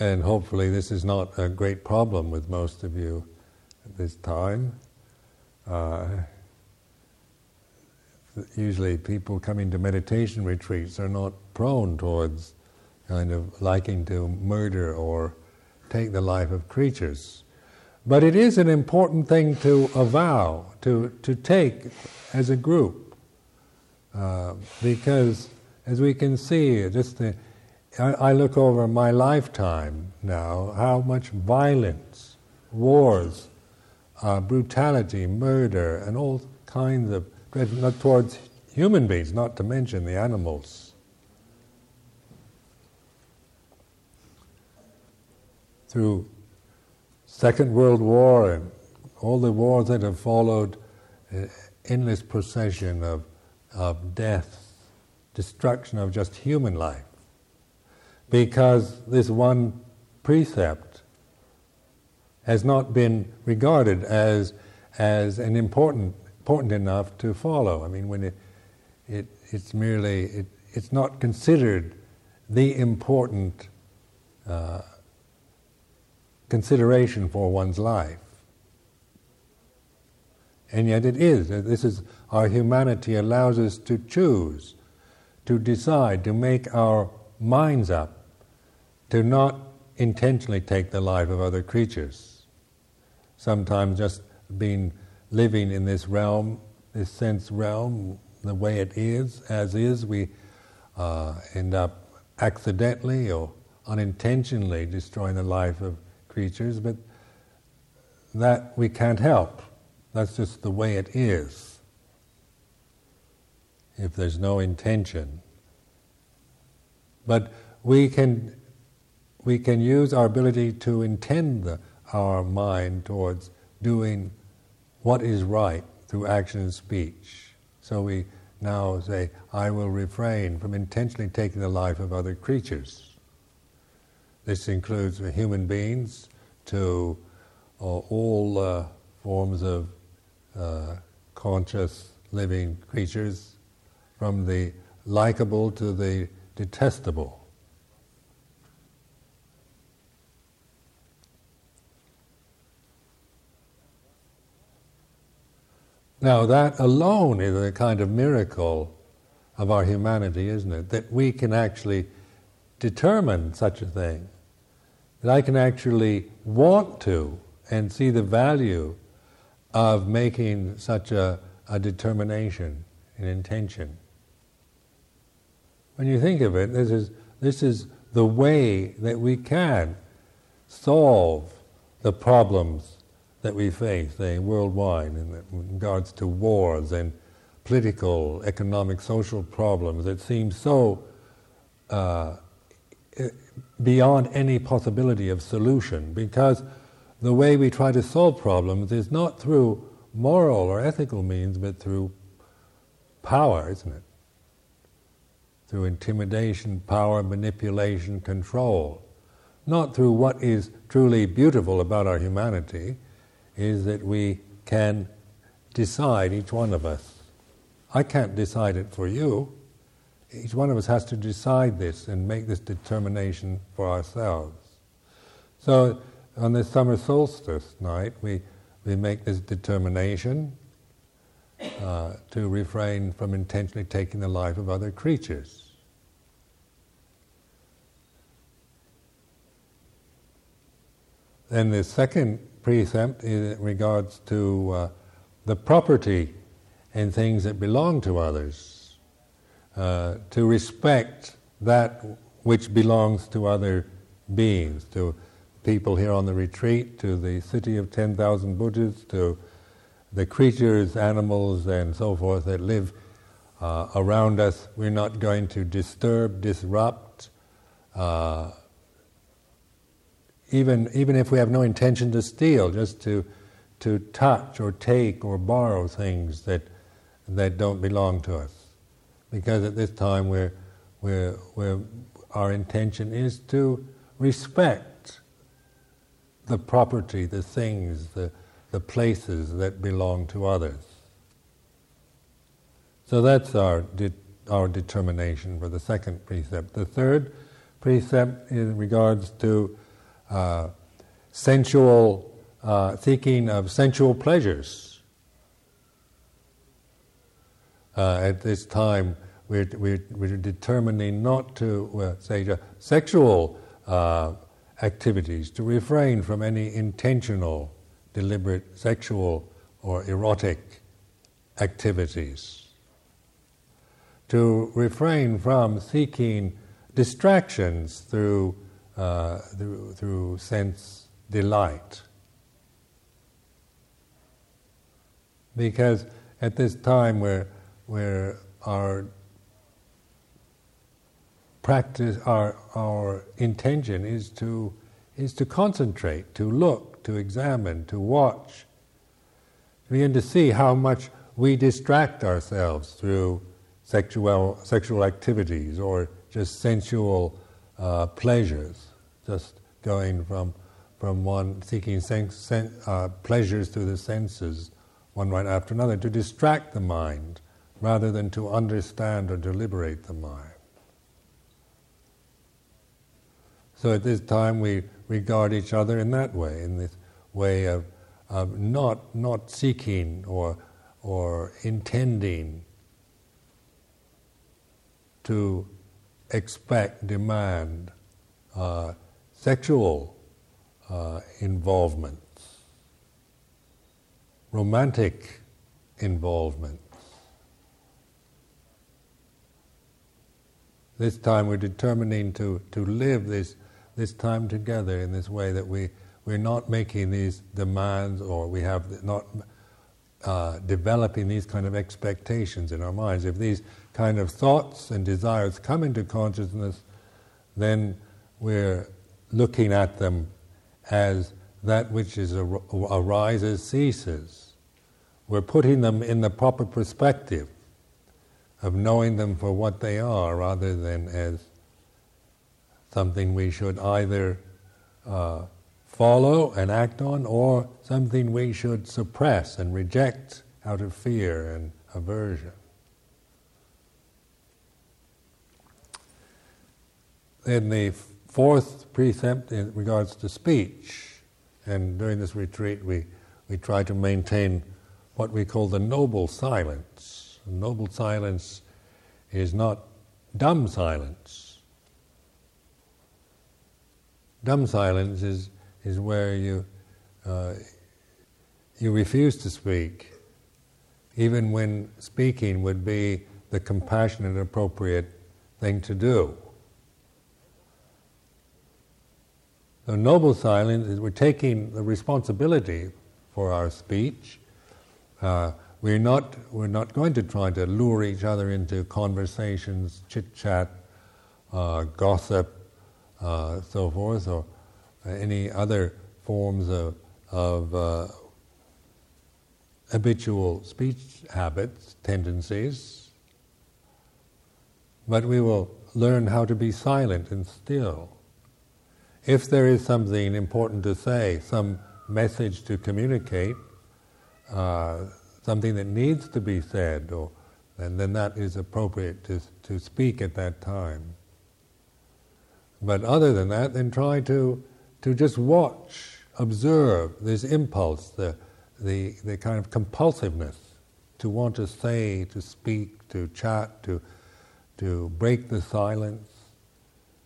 And hopefully, this is not a great problem with most of you at this time. Uh, usually, people coming to meditation retreats are not prone towards kind of liking to murder or take the life of creatures. But it is an important thing to avow, to, to take as a group, uh, because as we can see, just the, I, look over my lifetime now, how much violence, wars, uh, brutality, murder, and all kinds of not towards human beings, not to mention the animals. through Second World War and all the wars that have followed, uh, endless procession of, of death, destruction of just human life. Because this one precept has not been regarded as, as an important, important enough to follow. I mean, when it, it, it's merely, it, it's not considered the important uh, consideration for one's life. And yet it is. This is our humanity allows us to choose, to decide, to make our minds up, to not intentionally take the life of other creatures. Sometimes just being living in this realm, this sense realm, the way it is, as is, we uh, end up accidentally or unintentionally destroying the life of creatures, but that we can't help. That's just the way it is. If there's no intention. But we can, we can use our ability to intend the, our mind towards doing what is right through action and speech. So we now say, I will refrain from intentionally taking the life of other creatures. This includes human beings to uh, all uh, forms of uh, conscious living creatures, from the likable to the detestable. Now, that alone is a kind of miracle of our humanity, isn't it? That we can actually determine such a thing. That I can actually want to and see the value of making such a, a determination, an intention. When you think of it, this is, this is the way that we can solve the problems that we face, say, worldwide, in regards to wars and political, economic, social problems that seem so uh, beyond any possibility of solution because the way we try to solve problems is not through moral or ethical means, but through power, isn't it? Through intimidation, power, manipulation, control. Not through what is truly beautiful about our humanity, is that we can decide, each one of us. I can't decide it for you. Each one of us has to decide this and make this determination for ourselves. So, on this summer solstice night, we, we make this determination uh, to refrain from intentionally taking the life of other creatures. Then the second precept in regards to uh, the property and things that belong to others, uh, to respect that which belongs to other beings, to people here on the retreat, to the city of 10,000 Buddhas, to the creatures, animals, and so forth that live uh, around us. We're not going to disturb, disrupt, uh, even, even if we have no intention to steal, just to, to touch or take or borrow things that, that don't belong to us. Because at this time we're, we're, we're, our intention is to respect the property, the things, the, the places that belong to others. So that's our, de- our determination for the second precept. The third precept in regards to uh, sensual, uh, seeking of sensual pleasures. Uh, at this time, we're, we're, we're, determining not to, say, sexual uh, activities, to refrain from any intentional, deliberate sexual or erotic activities, to refrain from seeking distractions through uh, through, through sense delight. Because at this time where, where our practice, our, our intention is to, is to concentrate, to look, to examine, to watch, begin to see how much we distract ourselves through sexual, sexual activities or just sensual uh, pleasures just going from, from one, seeking sen- uh, pleasures through the senses, one right after another, to distract the mind rather than to understand or to liberate the mind. So at this time we regard each other in that way, in this way of, of not, not seeking or, or intending to expect, demand, uh, sexual uh, involvements, romantic involvements. this time we're determining to, to live this, this time together in this way that we, we're not making these demands or we have not uh, developing these kind of expectations in our minds. If these kind of thoughts and desires come into consciousness, then we're looking at them as that which is ar- arises ceases. We're putting them in the proper perspective of knowing them for what they are rather than as something we should either uh, follow and act on or something we should suppress and reject out of fear and aversion. Then the fourth precept in regards to speech, and during this retreat we, we try to maintain what we call the noble silence. Noble silence is not dumb silence. Dumb silence is is where you uh, you refuse to speak, even when speaking would be the compassionate, appropriate thing to do. The noble silence is we're taking the responsibility for our speech. Uh, we're not we're not going to try to lure each other into conversations, chit chat, uh, gossip, uh, so forth, or any other forms of, of uh, habitual speech habits, tendencies, but we will learn how to be silent and still. If there is something important to say, some message to communicate, uh, something that needs to be said, or, and then that is appropriate to, to speak at that time. But other than that, then try to to just watch, observe this impulse, the, the, the kind of compulsiveness to want to say, to speak, to chat, to, to break the silence.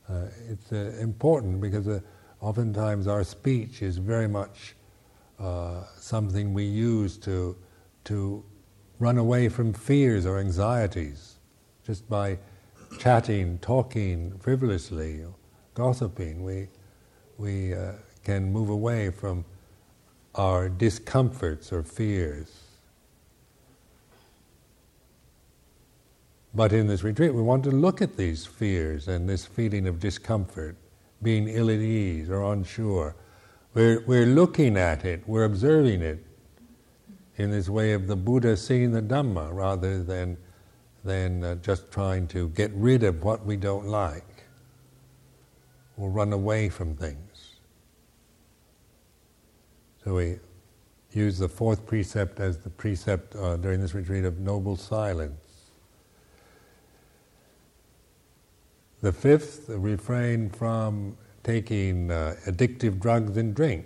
Uh, it's uh, important because uh, oftentimes our speech is very much uh, something we use to, to run away from fears or anxieties just by chatting, talking frivolously, gossiping. We, we uh, can move away from our discomforts or fears. But in this retreat, we want to look at these fears and this feeling of discomfort, being ill at ease or unsure. We're, we're looking at it, we're observing it in this way of the Buddha seeing the Dhamma rather than, than uh, just trying to get rid of what we don't like or run away from things. So we use the fourth precept as the precept uh, during this retreat of noble silence. The fifth, refrain from taking uh, addictive drugs and drink,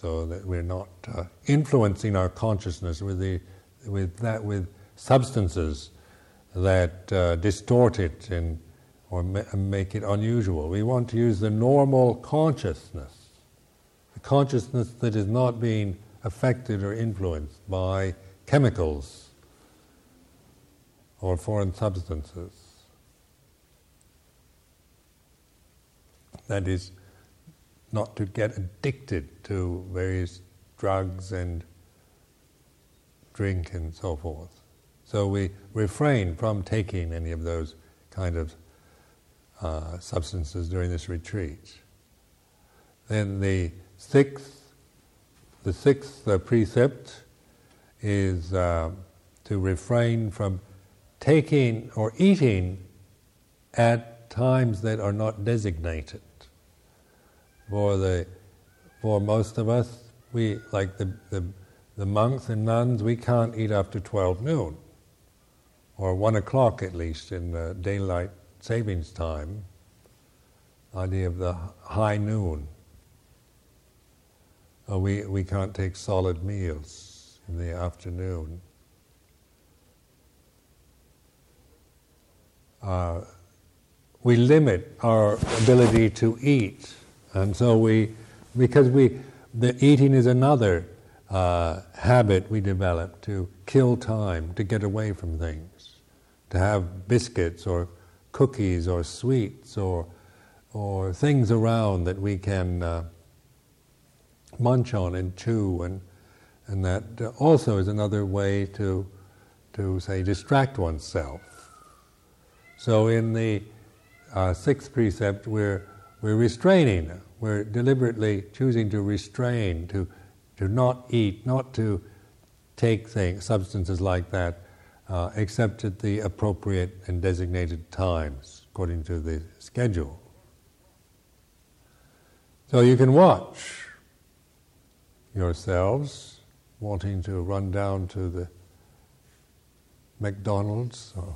so that we're not uh, influencing our consciousness with the with that with substances that uh, distort it and or make it unusual. We want to use the normal consciousness, the consciousness that is not being affected or influenced by chemicals or foreign substances. That is, not to get addicted to various drugs and drink and so forth. So we refrain from taking any of those kind of uh, substances during this retreat. Then the sixth, the sixth uh, precept is uh, to refrain from taking or eating at times that are not designated. For the for most of us, we like the, the, the monks and nuns, we can't eat after twelve noon, or one o'clock at least in the daylight savings time, idea of the high noon. Uh, we, we can't take solid meals in the afternoon. Uh, we limit our ability to eat, and so we, because we, the eating is another uh, habit we develop to kill time, to get away from things to have biscuits or cookies or sweets or, or things around that we can uh, munch on and chew, and, and that also is another way to, to say, distract oneself. So in the uh, sixth precept, we're, we're restraining, we're deliberately choosing to restrain, to, to not eat, not to take things, substances like that, uh, except at the appropriate and designated times, according to the schedule. So you can watch yourselves wanting to run down to the McDonald's or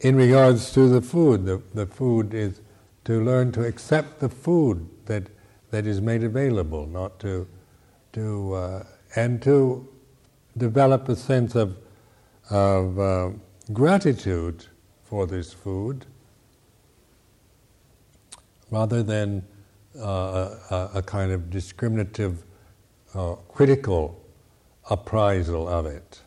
in regards to the food, the, the food is to learn to accept the food that, that is made available, not to, to uh, and to develop a sense of, of uh, gratitude for this food rather than uh, a, a, kind of discriminative, uh, critical appraisal of it.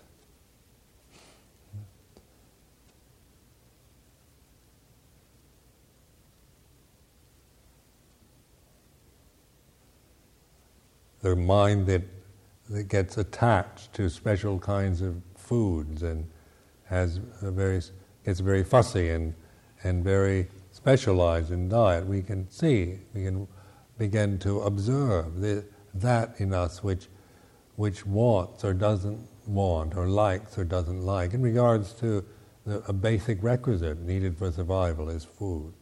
The mind that, that gets attached to special kinds of foods and has very gets very fussy and and very specialized in diet. We can see, we can begin to observe the, that in us which which wants or doesn't want or likes or doesn't like in regards to the, a basic requisite needed for survival is food.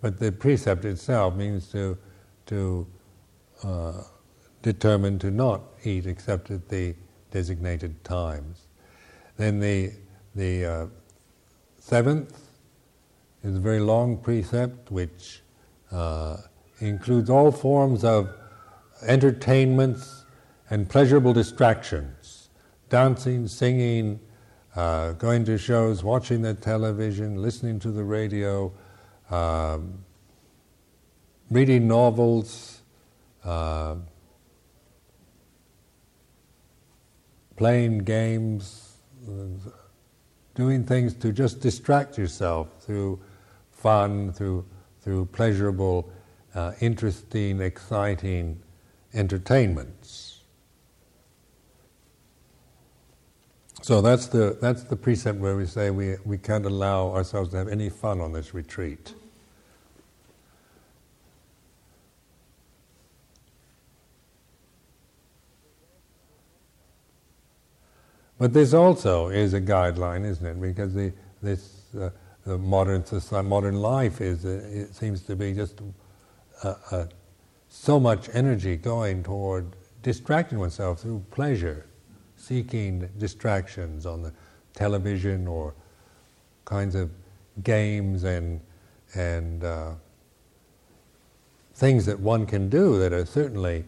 But the precept itself means to, to uh, determine to not eat except at the designated times. Then the, the uh, seventh is a very long precept which uh, includes all forms of entertainments and pleasurable distractions dancing, singing, uh, going to shows, watching the television, listening to the radio, um, reading novels, uh, playing games, doing things to just distract yourself through fun, through, through pleasurable, uh, interesting, exciting entertainments. So that's the, that's the precept where we say we, we can't allow ourselves to have any fun on this retreat. But this also is a guideline, isn't it? Because the, this uh, the modern society, modern life is uh, it seems to be just uh, uh, so much energy going toward distracting oneself through pleasure, seeking distractions on the television or kinds of games and and uh, things that one can do that are certainly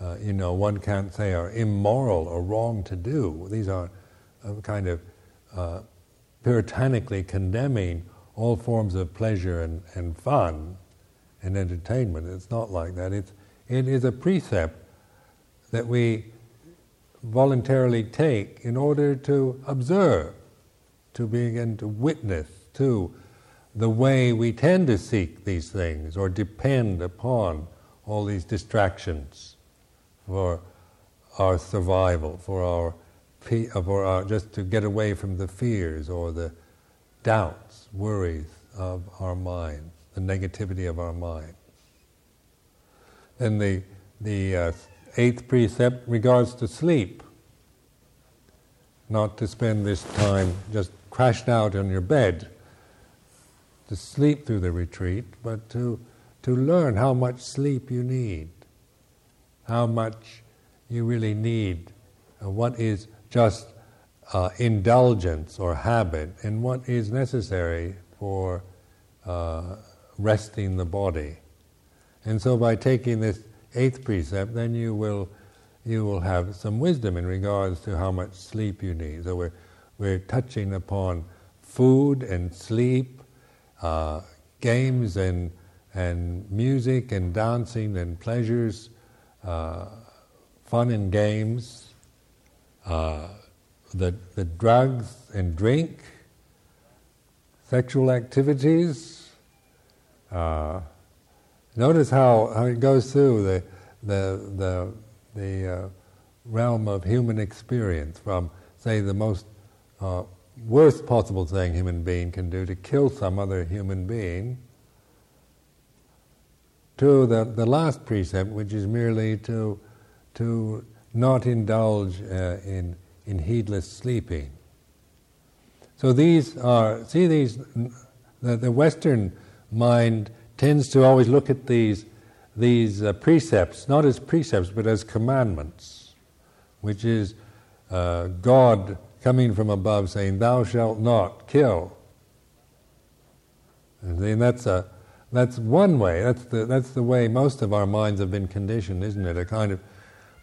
uh, you know, one can't say are immoral or wrong to do. These are uh, kind of uh, puritanically condemning all forms of pleasure and, and fun and entertainment. It's not like that. It's, it is a precept that we voluntarily take in order to observe, to begin to witness to the way we tend to seek these things or depend upon all these distractions for our survival, for our, for our just to get away from the fears or the doubts, worries of our mind, the negativity of our mind. Then the the uh, eighth precept regards to sleep. Not to spend this time just crashed out on your bed to sleep through the retreat, but to to learn how much sleep you need how much you really need, uh, what is just uh, indulgence or habit, and what is necessary for uh, resting the body. And so, by taking this eighth precept, then you will you will have some wisdom in regards to how much sleep you need. So we're we're touching upon food and sleep, uh, games and and music and dancing and pleasures, uh, fun and games, uh, the, the drugs and drink, sexual activities. Uh, notice how, how it goes through the, the, the, the uh, realm of human experience from, say, the most uh, worst possible thing human being can do to kill some other human being to the, the last precept, which is merely to, to not indulge uh, in, in heedless sleeping. So these are, see these, the, the Western mind tends to always look at these, these uh, precepts, not as precepts, but as commandments, which is uh, God coming from above saying, Thou shalt not kill. And that's, a, that's one way, that's the, that's the way most of our minds have been conditioned, isn't it? A kind of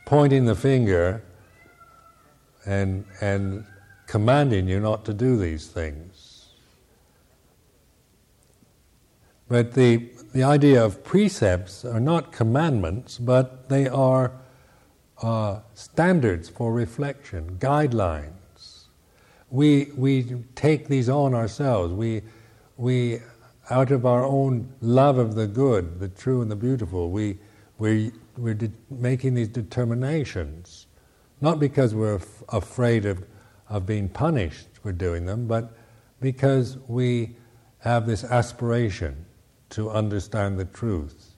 pointing the finger and, and commanding you not to do these things. But the, the idea of precepts are not commandments, but they are uh, standards for reflection, guidelines we, we take these on ourselves. We, we, out of our own love of the good, the true and the beautiful, we, we, we're de- making these determinations. Not because we're f- afraid of, of being punished for doing them, but because we have this aspiration to understand the truth,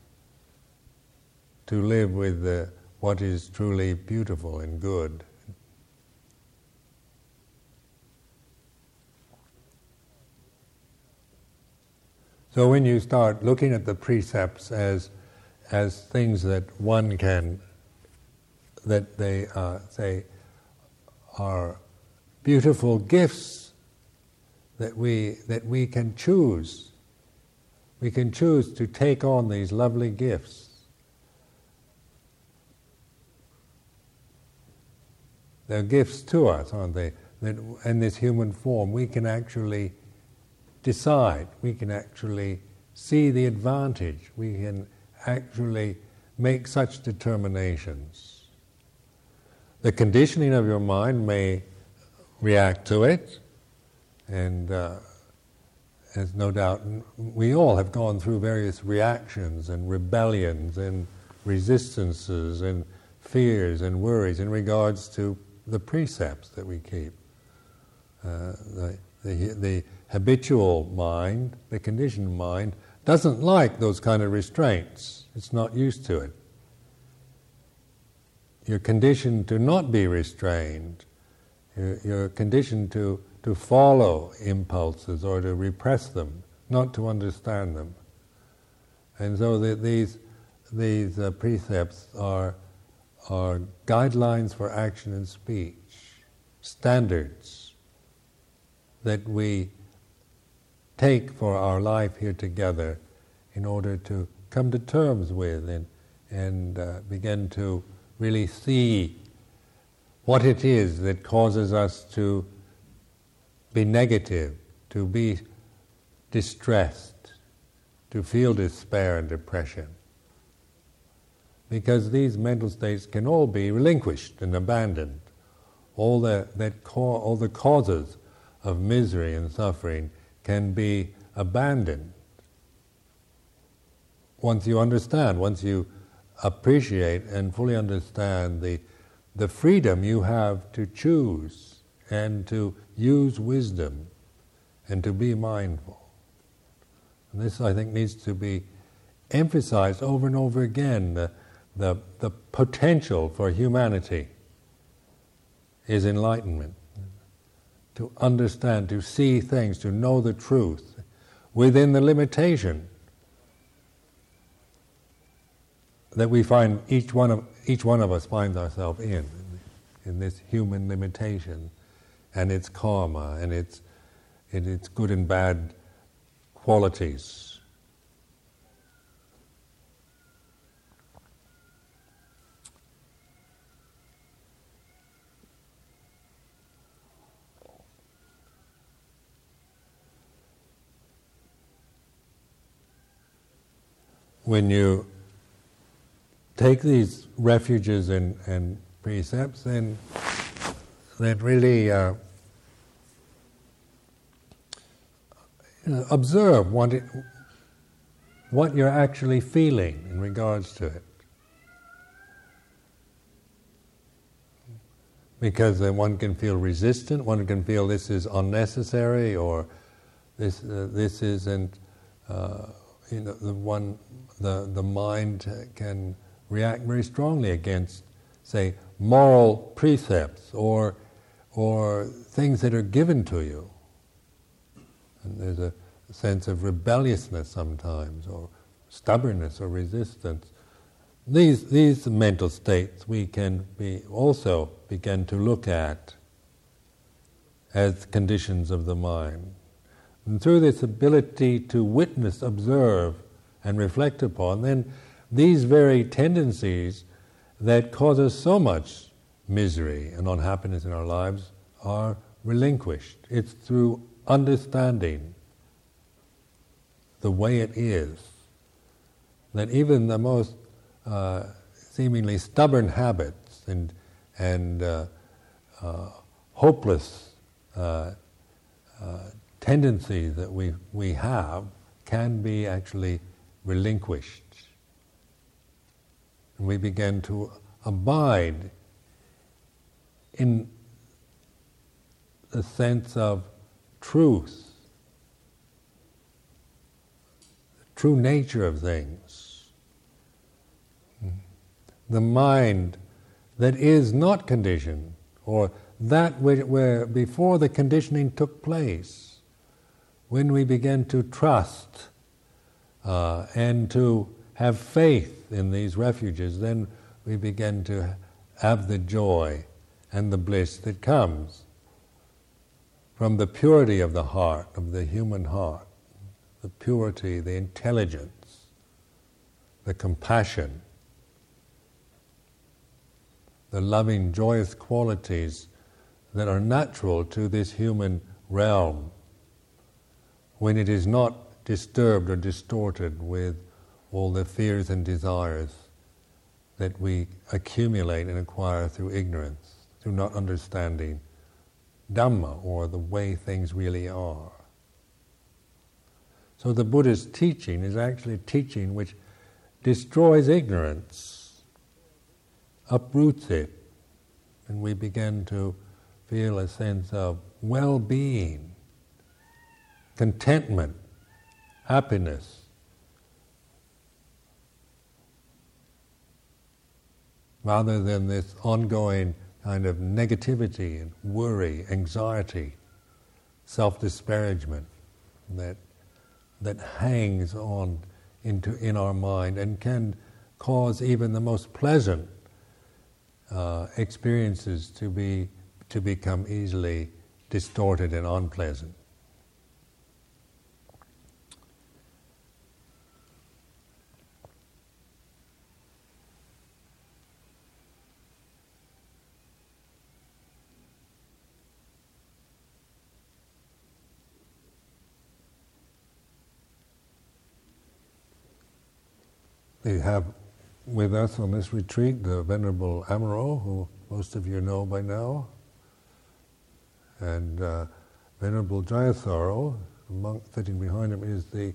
to live with the, what is truly beautiful and good. So when you start looking at the precepts as as things that one can that they uh, say are beautiful gifts that we that we can choose. We can choose to take on these lovely gifts. They're gifts to us, aren't they? That in this human form we can actually decide, we can actually see the advantage, we can actually make such determinations. The conditioning of your mind may react to it, and uh, as no doubt we all have gone through various reactions and rebellions and resistances and fears and worries in regards to the precepts that we keep. Uh, the, the, the habitual mind, the conditioned mind, doesn't like those kind of restraints. It's not used to it. You're conditioned to not be restrained. You're, conditioned to, to follow impulses or to repress them, not to understand them. And so the, these, these uh, precepts are, are guidelines for action and speech, standards that we take for our life here together in order to come to terms with and, and uh, begin to really see what it is that causes us to be negative, to be distressed, to feel despair and depression. Because these mental states can all be relinquished and abandoned. All the, that all the causes of misery and suffering can be abandoned. Once you understand, once you appreciate and fully understand the, the freedom you have to choose and to use wisdom and to be mindful. And this, I think, needs to be emphasized over and over again. The, the, the potential for humanity is enlightenment to understand, to see things, to know the truth within the limitation that we find each one of each one of us finds ourselves in, in this human limitation, and its karma and its in its good and bad qualities. When you take these refuges and, and precepts, then, then really uh, observe what, it, what you're actually feeling in regards to it. Because then one can feel resistant, one can feel this is unnecessary, or this uh, this isn't. Uh, you know, the one the the mind can react very strongly against, say, moral precepts or or things that are given to you. And there's a sense of rebelliousness sometimes, or stubbornness, or resistance. These these mental states we can be also begin to look at as conditions of the mind. And through this ability to witness, observe, and reflect upon, then these very tendencies that cause us so much misery and unhappiness in our lives are relinquished. It's through understanding the way it is that even the most uh, seemingly stubborn habits and, and uh, uh, hopeless uh, uh, tendencies that we, we have can be actually relinquished. And we begin to abide in the sense of truth, the true nature of things. The mind that is not conditioned, or that where before the conditioning took place, when we begin to trust uh, and to have faith in these refuges, then we begin to have the joy and the bliss that comes from the purity of the heart, of the human heart, the purity, the intelligence, the compassion, the loving, joyous qualities that are natural to this human realm. When it is not disturbed or distorted with all the fears and desires that we accumulate and acquire through ignorance, through not understanding Dhamma or the way things really are. So the Buddha's teaching is actually teaching which destroys ignorance, uproots it, and we begin to feel a sense of well being, contentment, happiness, rather than this ongoing kind of negativity and worry, anxiety, self disparagement that, that hangs on into, in our mind and can cause even the most pleasant uh, experiences to, be, to become easily distorted and unpleasant. We have with us on this retreat the Venerable Amaro, who most of you know by now, and uh, Venerable Jayasaro, the monk sitting behind him, is the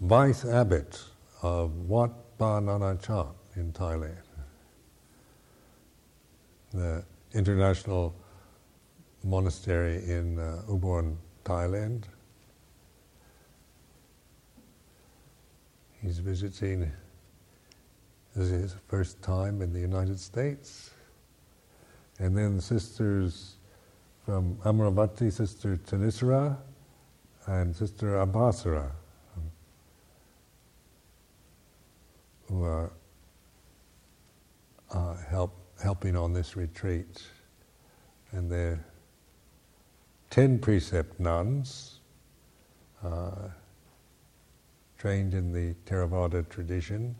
vice abbot of Wat Pa Nanachat in Thailand, the international monastery in uh, Ubon, Thailand. He's visiting this is his first time in the United States. And then sisters from Amaravati, Sister Thanissara and Sister Abhasara, who are uh, help, helping on this retreat. And they're ten precept nuns, uh, trained in the Theravada tradition.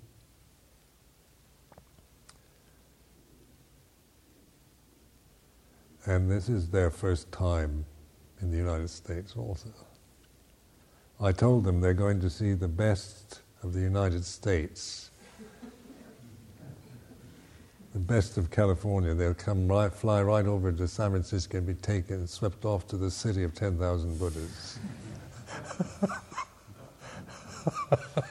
And this is their first time in the United States also. I told them they're going to see the best of the United States. the best of California. They'll come right, fly right over to San Francisco and be taken, swept off to the city of 10,000 Buddhas.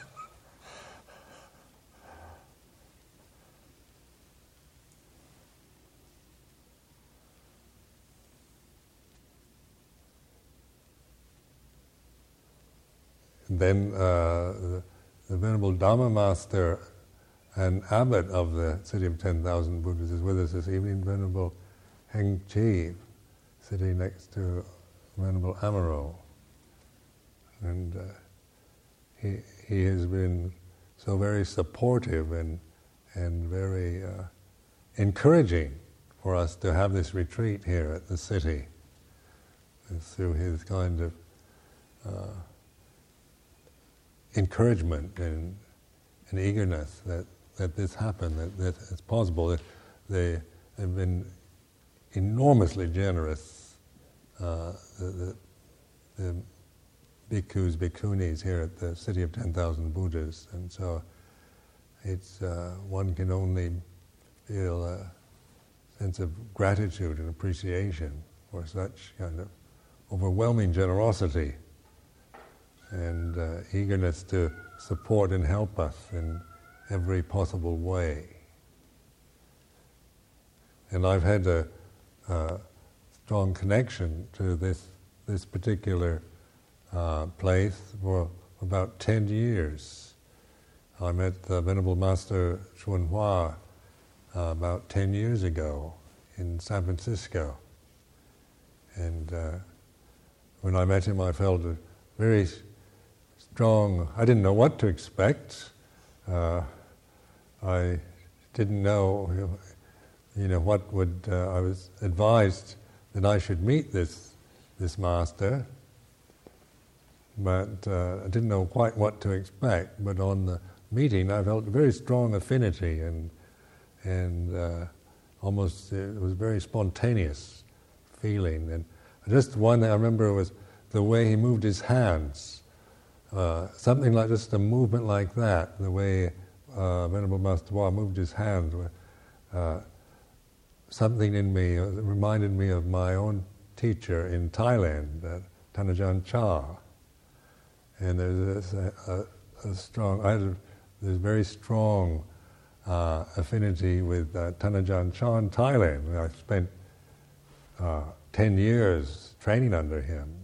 then uh, the, Venerable Dharma Master and abbot of the city of 10,000 Buddhas is with us this evening, Venerable Heng Chi, sitting next to Venerable Amaro. And uh, he, he has been so very supportive and, and very uh, encouraging for us to have this retreat here at the city. Through his kind of uh, encouragement and, eagerness that, that this happened, that, that it's possible. That They have been enormously generous, uh, the, the, the bhikkhus, bhikkhunis here at the City of 10,000 Buddhas. And so it's, uh, one can only feel a sense of gratitude and appreciation for such kind of overwhelming generosity and uh, eagerness to support and help us in every possible way. And I've had a, a strong connection to this, this particular uh, place for about 10 years. I met the Venerable Master Hsuan Hua uh, about 10 years ago in San Francisco. And uh, when I met him, I felt a very strong. I didn't know what to expect. Uh, I didn't know, you know, what would. Uh, I was advised that I should meet this this master, but uh, I didn't know quite what to expect. But on the meeting, I felt a very strong affinity and and uh, almost it was a very spontaneous feeling. And just one I remember was the way he moved his hands uh, something like just a movement like that, the way uh, Venerable Master Hua moved his hand, uh, something in me uh, reminded me of my own teacher in Thailand, uh, Than Ajahn Chah. And there's a, a, a strong, I had a, there's very strong uh, affinity with uh, Than Ajahn Chah in Thailand. I spent 10 years training under him